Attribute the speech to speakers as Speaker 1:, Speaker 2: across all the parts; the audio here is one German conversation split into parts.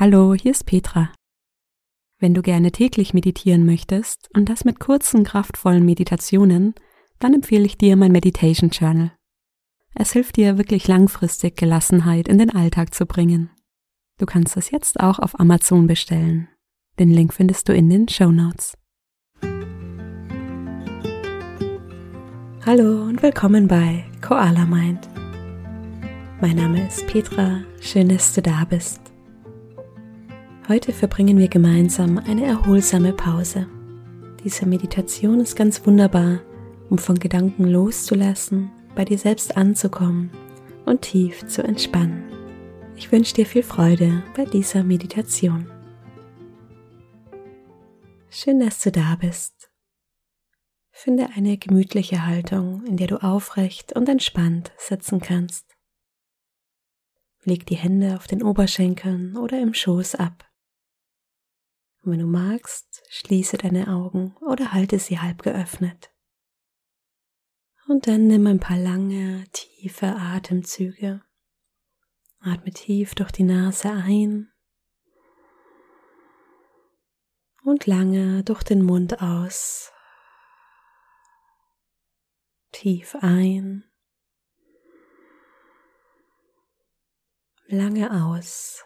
Speaker 1: Hallo, hier ist Petra. Wenn du gerne täglich meditieren möchtest und das mit kurzen, kraftvollen Meditationen, dann empfehle ich dir mein Meditation Journal. Es hilft dir wirklich langfristig Gelassenheit in den Alltag zu bringen. Du kannst es jetzt auch auf Amazon bestellen. Den Link findest du in den Show Notes. Hallo und willkommen bei Koala Mind. Mein Name ist Petra, schön, dass du da bist. Heute verbringen wir gemeinsam eine erholsame Pause. Diese Meditation ist ganz wunderbar, um von Gedanken loszulassen, bei dir selbst anzukommen und tief zu entspannen. Ich wünsche dir viel Freude bei dieser Meditation. Schön, dass du da bist. Finde eine gemütliche Haltung, in der du aufrecht und entspannt sitzen kannst. Leg die Hände auf den Oberschenkeln oder im Schoß ab. Und wenn du magst, schließe deine Augen oder halte sie halb geöffnet. Und dann nimm ein paar lange, tiefe Atemzüge. Atme tief durch die Nase ein und lange durch den Mund aus. Tief ein, lange aus.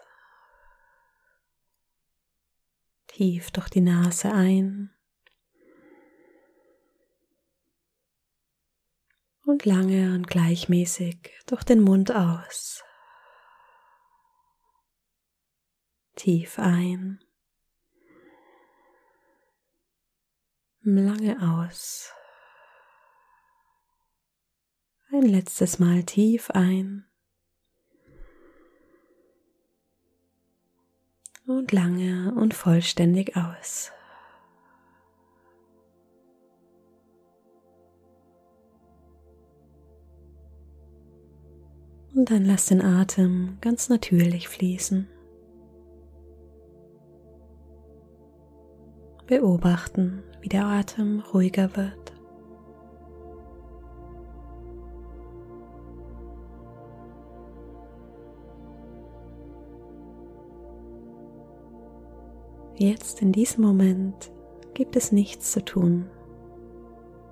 Speaker 1: Tief durch die Nase ein und lange und gleichmäßig durch den Mund aus. Tief ein, lange aus. Ein letztes Mal tief ein. Und lange und vollständig aus. Und dann lass den Atem ganz natürlich fließen. Beobachten, wie der Atem ruhiger wird. Jetzt in diesem Moment gibt es nichts zu tun.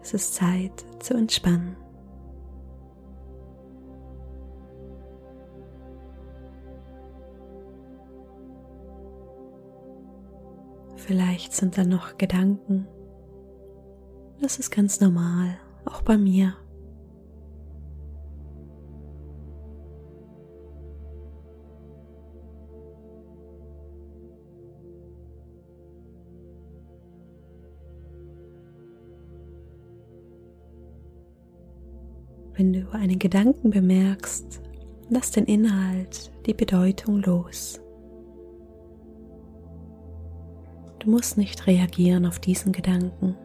Speaker 1: Es ist Zeit zu entspannen. Vielleicht sind da noch Gedanken. Das ist ganz normal, auch bei mir. Wenn du einen Gedanken bemerkst, lass den Inhalt, die Bedeutung los. Du musst nicht reagieren auf diesen Gedanken.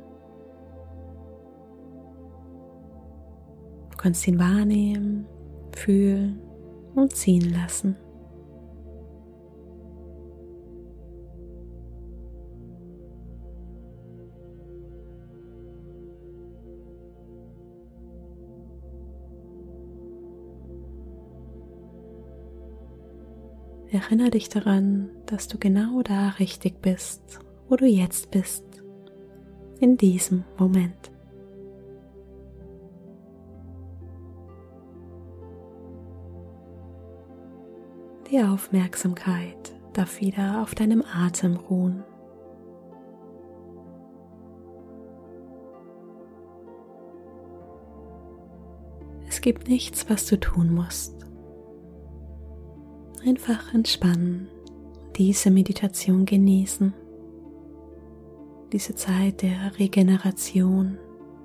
Speaker 1: Du kannst ihn wahrnehmen, fühlen und ziehen lassen. Erinnere dich daran, dass du genau da richtig bist, wo du jetzt bist, in diesem Moment. Die Aufmerksamkeit darf wieder auf deinem Atem ruhen. Es gibt nichts, was du tun musst einfach entspannen, diese Meditation genießen, diese Zeit der Regeneration,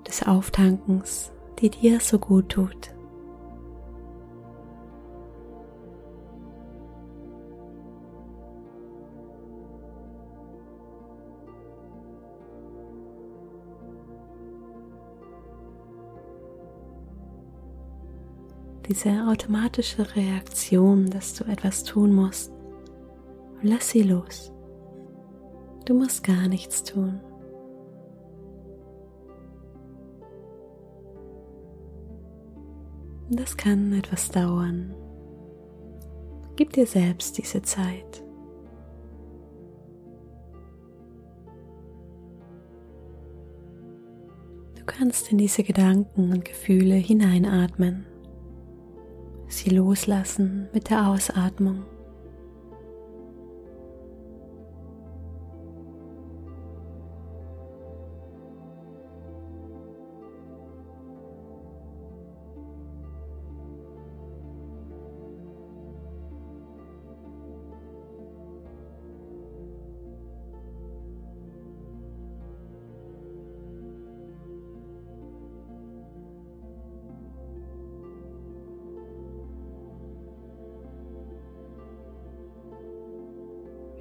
Speaker 1: des Auftankens, die dir so gut tut. diese automatische Reaktion, dass du etwas tun musst, lass sie los. Du musst gar nichts tun. Das kann etwas dauern. Gib dir selbst diese Zeit. Du kannst in diese Gedanken und Gefühle hineinatmen sie loslassen mit der Ausatmung.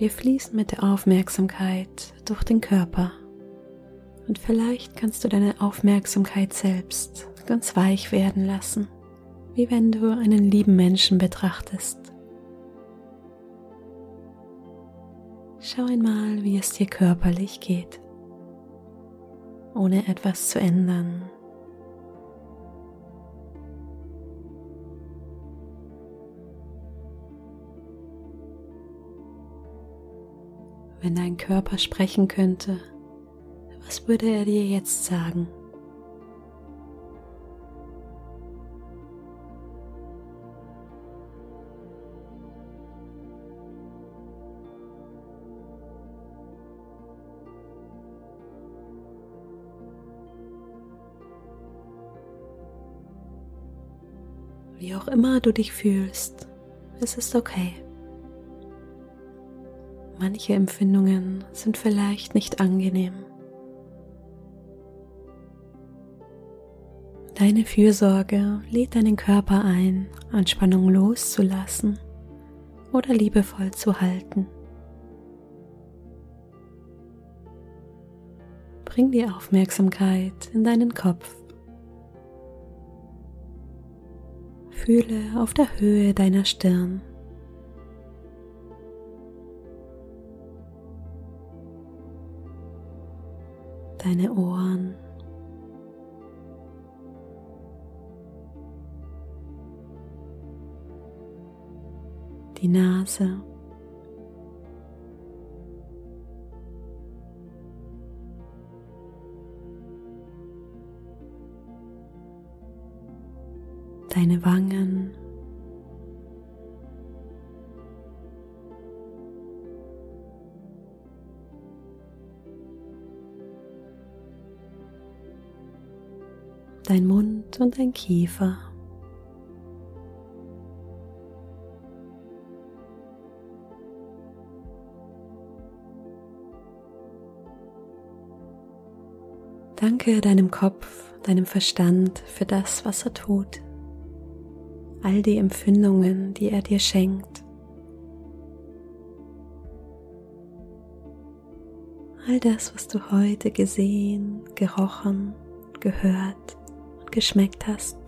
Speaker 1: Wir fließen mit der Aufmerksamkeit durch den Körper. Und vielleicht kannst du deine Aufmerksamkeit selbst ganz weich werden lassen, wie wenn du einen lieben Menschen betrachtest. Schau einmal, wie es dir körperlich geht, ohne etwas zu ändern Wenn dein Körper sprechen könnte, was würde er dir jetzt sagen? Wie auch immer du dich fühlst, es ist okay. Manche Empfindungen sind vielleicht nicht angenehm. Deine Fürsorge lädt deinen Körper ein, Anspannung loszulassen oder liebevoll zu halten. Bring die Aufmerksamkeit in deinen Kopf. Fühle auf der Höhe deiner Stirn. Deine Ohren. Die Nase. Deine Wangen. Dein Mund und dein Kiefer. Danke deinem Kopf, deinem Verstand für das, was er tut, all die Empfindungen, die er dir schenkt. All das, was du heute gesehen, gerochen, gehört geschmeckt hast.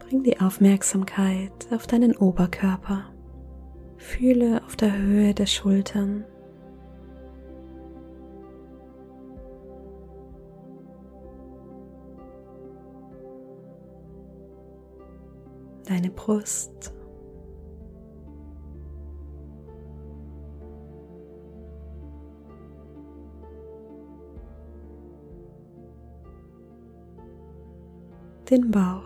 Speaker 1: Bring die Aufmerksamkeit auf deinen Oberkörper. Fühle auf der Höhe der Schultern. Deine Brust. Den Bauch.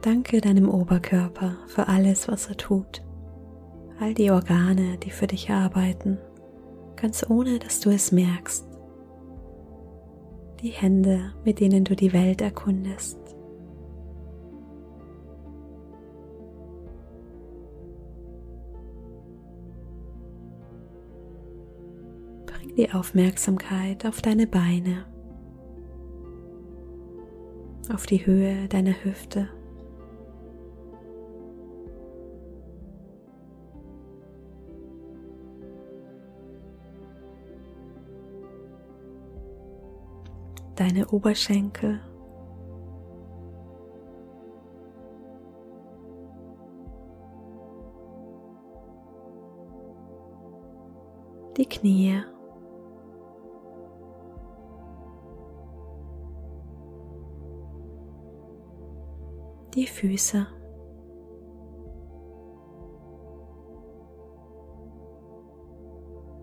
Speaker 1: Danke deinem Oberkörper für alles, was er tut, all die Organe, die für dich arbeiten ganz ohne dass du es merkst. Die Hände, mit denen du die Welt erkundest. Bring die Aufmerksamkeit auf deine Beine, auf die Höhe deiner Hüfte. deine Oberschenkel. Die Knie. Die Füße.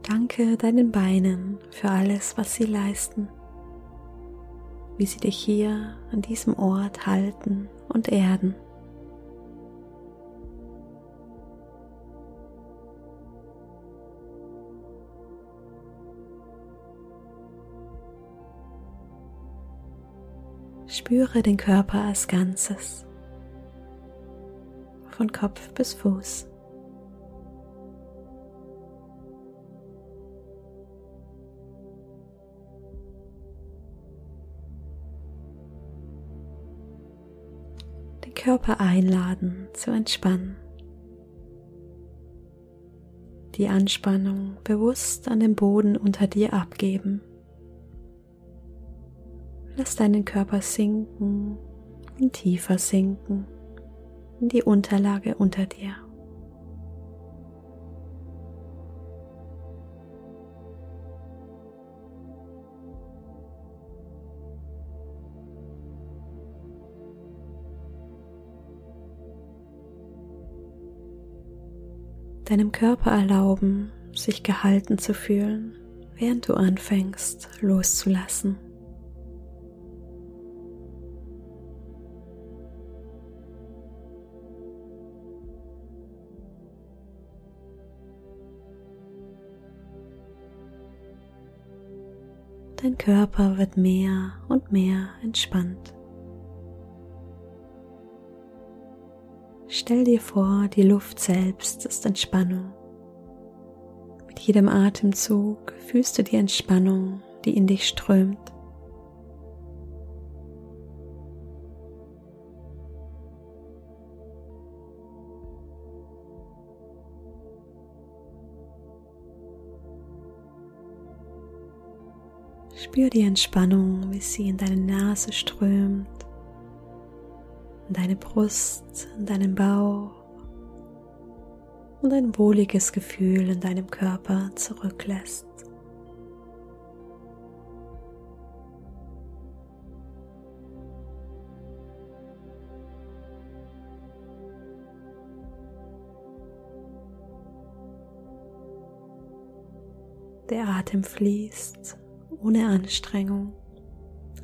Speaker 1: Danke deinen Beinen für alles, was sie leisten wie sie dich hier an diesem Ort halten und erden. Spüre den Körper als Ganzes, von Kopf bis Fuß. Körper einladen zu entspannen. Die Anspannung bewusst an den Boden unter dir abgeben. Lass deinen Körper sinken und tiefer sinken in die Unterlage unter dir. Deinem Körper erlauben, sich gehalten zu fühlen, während du anfängst loszulassen. Dein Körper wird mehr und mehr entspannt. Stell dir vor, die Luft selbst ist Entspannung. Mit jedem Atemzug fühlst du die Entspannung, die in dich strömt. Spür die Entspannung, wie sie in deine Nase strömt, in deine Brust, in deinen Bauch und ein wohliges Gefühl in deinem Körper zurücklässt. Der Atem fließt ohne Anstrengung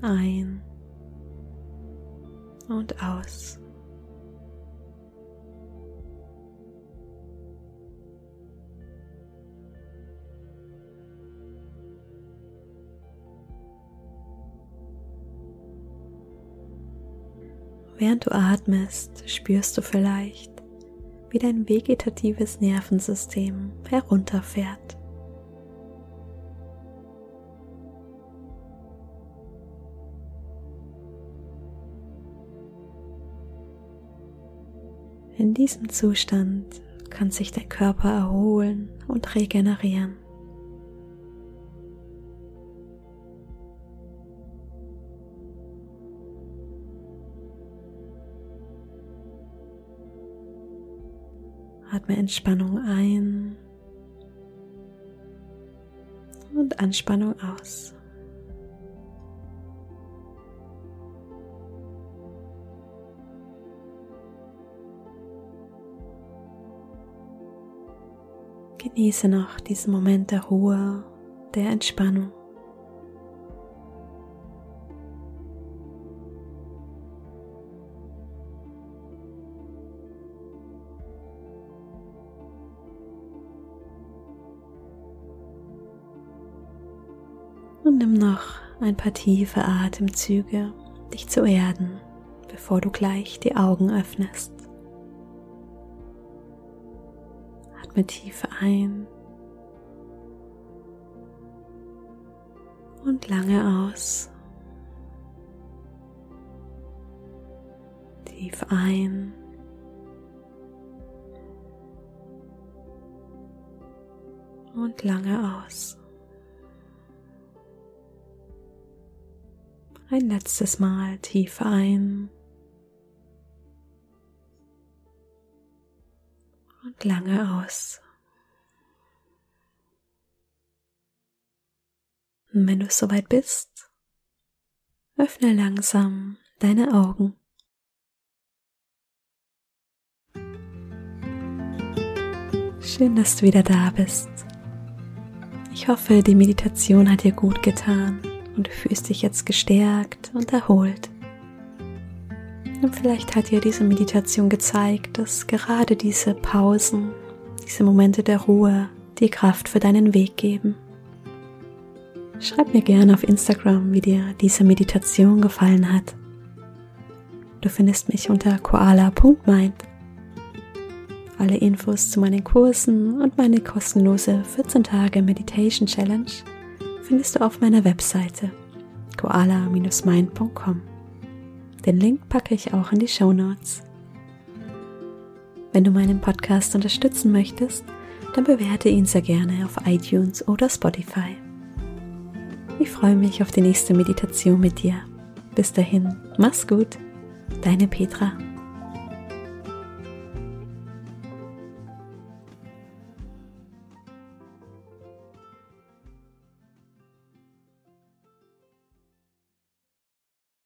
Speaker 1: ein und aus. Während du atmest, spürst du vielleicht, wie dein vegetatives Nervensystem herunterfährt. In diesem Zustand kann sich der Körper erholen und regenerieren. Atme Entspannung ein und Anspannung aus. Genieße noch diesen Moment der Ruhe, der Entspannung. Und nimm noch ein paar tiefe Atemzüge, dich zu erden, bevor du gleich die Augen öffnest. Atme tief ein und lange aus. Tief ein. Und lange aus. Ein letztes Mal tief ein. lange aus. Und wenn du soweit bist, öffne langsam deine Augen. Schön, dass du wieder da bist. Ich hoffe, die Meditation hat dir gut getan und du fühlst dich jetzt gestärkt und erholt. Und vielleicht hat dir diese Meditation gezeigt, dass gerade diese Pausen, diese Momente der Ruhe die Kraft für deinen Weg geben. Schreib mir gerne auf Instagram, wie dir diese Meditation gefallen hat. Du findest mich unter koala.mind. Alle Infos zu meinen Kursen und meine kostenlose 14 Tage Meditation Challenge findest du auf meiner Webseite koala-mind.com. Den Link packe ich auch in die Show Notes. Wenn du meinen Podcast unterstützen möchtest, dann bewerte ihn sehr gerne auf iTunes oder Spotify. Ich freue mich auf die nächste Meditation mit dir. Bis dahin, mach's gut, deine Petra.